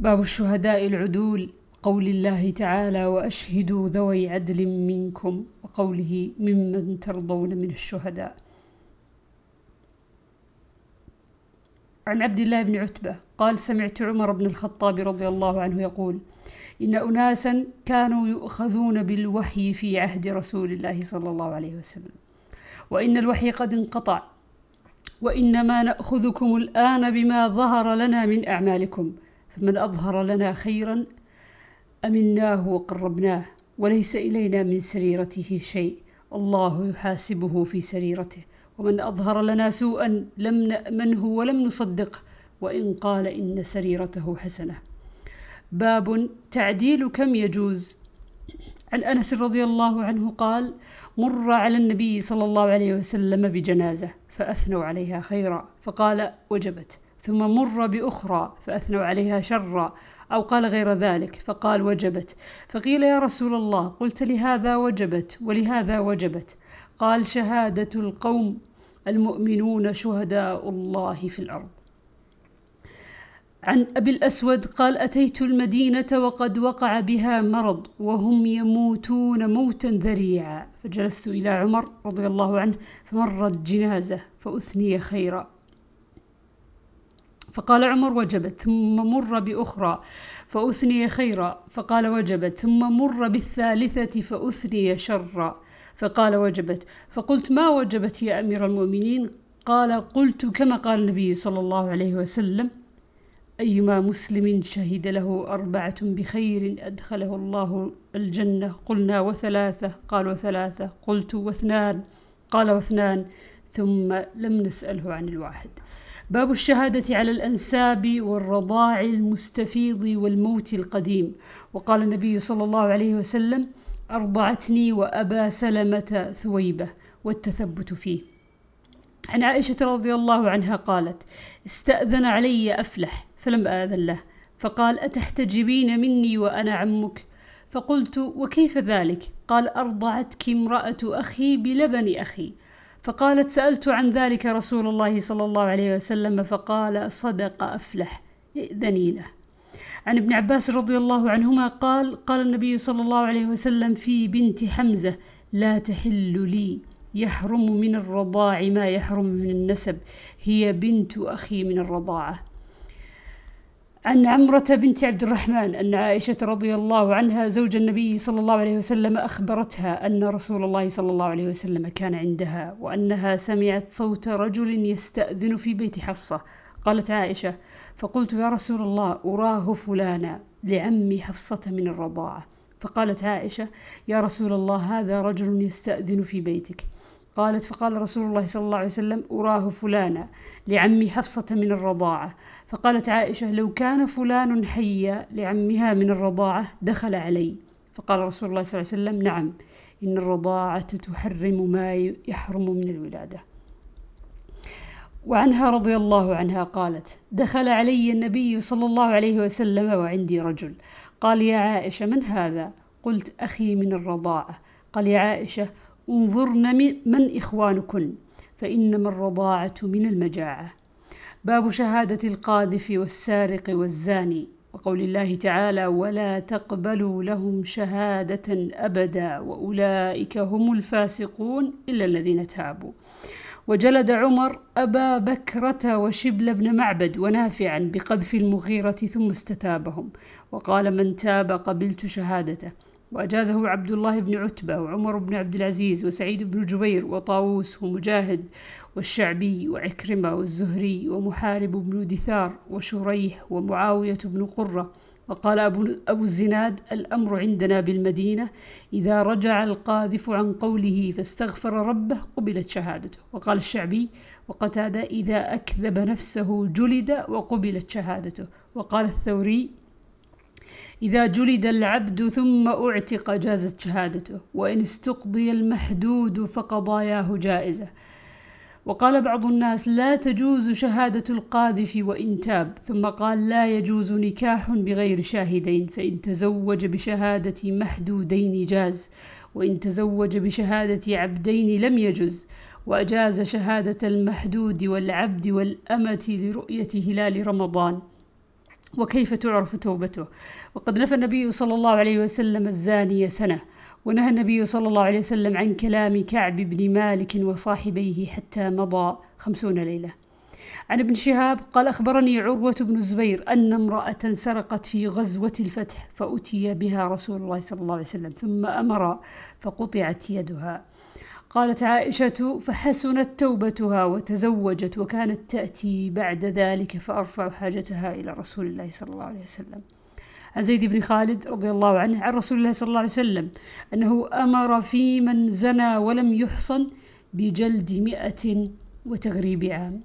باب الشهداء العدول قول الله تعالى وأشهدوا ذوي عدل منكم وقوله ممن ترضون من الشهداء عن عبد الله بن عتبة قال سمعت عمر بن الخطاب رضي الله عنه يقول إن أناسا كانوا يؤخذون بالوحي في عهد رسول الله صلى الله عليه وسلم وإن الوحي قد انقطع وإنما نأخذكم الآن بما ظهر لنا من أعمالكم فمن أظهر لنا خيرا امناه وقربناه وليس إلينا من سريرته شيء. الله يحاسبه في سريرته. ومن أظهر لنا سوءا لم نأمنه ولم نصدقه. وإن قال إن سريرته حسنة. باب تعديل كم يجوز. عن أنس رضي الله عنه قال مر على النبي صلى الله عليه وسلم بجنازة فأثنوا عليها خيرا فقال وجبت. ثم مر بأخرى فأثنوا عليها شرا أو قال غير ذلك فقال وجبت. فقيل يا رسول الله قلت لهذا وجبت ولهذا وجبت. قال شهادة القوم المؤمنون شهداء الله في الأرض. عن أبي الأسود قال أتيت المدينة وقد وقع بها مرض وهم يموتون موتا ذريعا. فجلست إلى عمر رضي الله عنه فمرت جنازة فأثني خيرا. فقال عمر وجبت ثم مر بأخرى فأثني خيرا. فقال وجبت ثم مر بالثالثة فأثني شرا. فقال وجبت فقلت ما وجبت يا أمير المؤمنين؟ قال قلت كما قال النبي صلى الله عليه وسلم أيما مسلم شهد له أربعة بخير أدخله الله الجنة. قلنا وثلاثة قال وثلاثة. قلت واثنان قال واثنان ثم لم نسأله عن الواحد. باب الشهادة على الأنساب والرضاع المستفيض والموت القديم. وقال النبي صلى الله عليه وسلم أرضعتني وأبا سلمة ثويبة والتثبت فيه. عن عائشة رضي الله عنها قالت استأذن علي أفلح فلم آذن له فقال أتحتجبين مني وأنا عمك؟ فقلت وكيف ذلك؟ قال أرضعتك امرأة أخي بلبن أخي. فقالت سألت عن ذلك رسول الله صلى الله عليه وسلم فقال صدق أفلح ائذني له. عن ابن عباس رضي الله عنهما قال قال النبي صلى الله عليه وسلم في بنت حمزة لا تحل لي يحرم من الرضاع ما يحرم من النسب هي بنت أخي من الرضاعة. عن عمرة بنت عبد الرحمن أن عائشة رضي الله عنها زوج النبي صلى الله عليه وسلم أخبرتها أن رسول الله صلى الله عليه وسلم كان عندها وأنها سمعت صوت رجل يستأذن في بيت حفصة. قالت عائشة فقلت يا رسول الله أراه فلانا لعم حفصة من الرضاعة. فقالت عائشة يا رسول الله هذا رجل يستأذن في بيتك. قالت فقال رسول الله صلى الله عليه وسلم أراه فلانا لعمي حفصة من الرضاعة. فقالت عائشة لو كان فلان حيا لعمها من الرضاعة دخل علي. فقال رسول الله صلى الله عليه وسلم نعم إن الرضاعة تحرم ما يحرم من الولادة. وعنها رضي الله عنها قالت دخل علي النبي صلى الله عليه وسلم وعندي رجل. قال يا عائشة من هذا؟ قلت أخي من الرضاعة. قال يا عائشة انظرن من إخوانكن فإنما الرضاعة من المجاعة. باب شهادة القاذف والسارق والزاني. وقول الله تعالى ولا تقبلوا لهم شهادة أبدا وأولئك هم الفاسقون إلا الذين تابوا. وجلد عمر أبا بكرة وشبل بن معبد ونافعا بقذف المغيرة ثم استتابهم. وقال من تاب قبلت شهادته. وأجازه عبد الله بن عتبة وعمر بن عبد العزيز وسعيد بن جبير وطاووس ومجاهد والشعبي وعكرمة والزهري ومحارب بن دثار وشريح ومعاوية بن قرة. وقال أبو, أبو الزناد الأمر عندنا بالمدينة إذا رجع القاذف عن قوله فاستغفر ربه قبلت شهادته. وقال الشعبي وقتادة إذا أكذب نفسه جلد وقبلت شهادته. وقال الثوري إذا جلد العبد ثم أعتق جازت شهادته وإن استقضي المحدود فقضاياه جائزة. وقال بعض الناس لا تجوز شهادة القاذف وإن تاب ثم قال لا يجوز نكاح بغير شاهدين فإن تزوج بشهادة محدودين جاز وإن تزوج بشهادة عبدين لم يجز. وأجاز شهادة المحدود والعبد والأمة لرؤية هلال رمضان. وكيف تعرف توبته. وقد نفى النبي صلى الله عليه وسلم الزانية سنة ونهى النبي صلى الله عليه وسلم عن كلام كعب بن مالك وصاحبيه حتى مضى خمسون ليلة. عن ابن شهاب قال أخبرني عروة بن الزبير أن امرأة سرقت في غزوة الفتح فأتي بها رسول الله صلى الله عليه وسلم ثم أمر فقطعت يدها. قالت عائشة فحسنت توبتها وتزوجت وكانت تأتي بعد ذلك فأرفع حاجتها إلى رسول الله صلى الله عليه وسلم. عن زيد بن خالد رضي الله عنه عن رسول الله صلى الله عليه وسلم أنه أمر في من زنى ولم يحصن بجلد مئة وتغريب عام.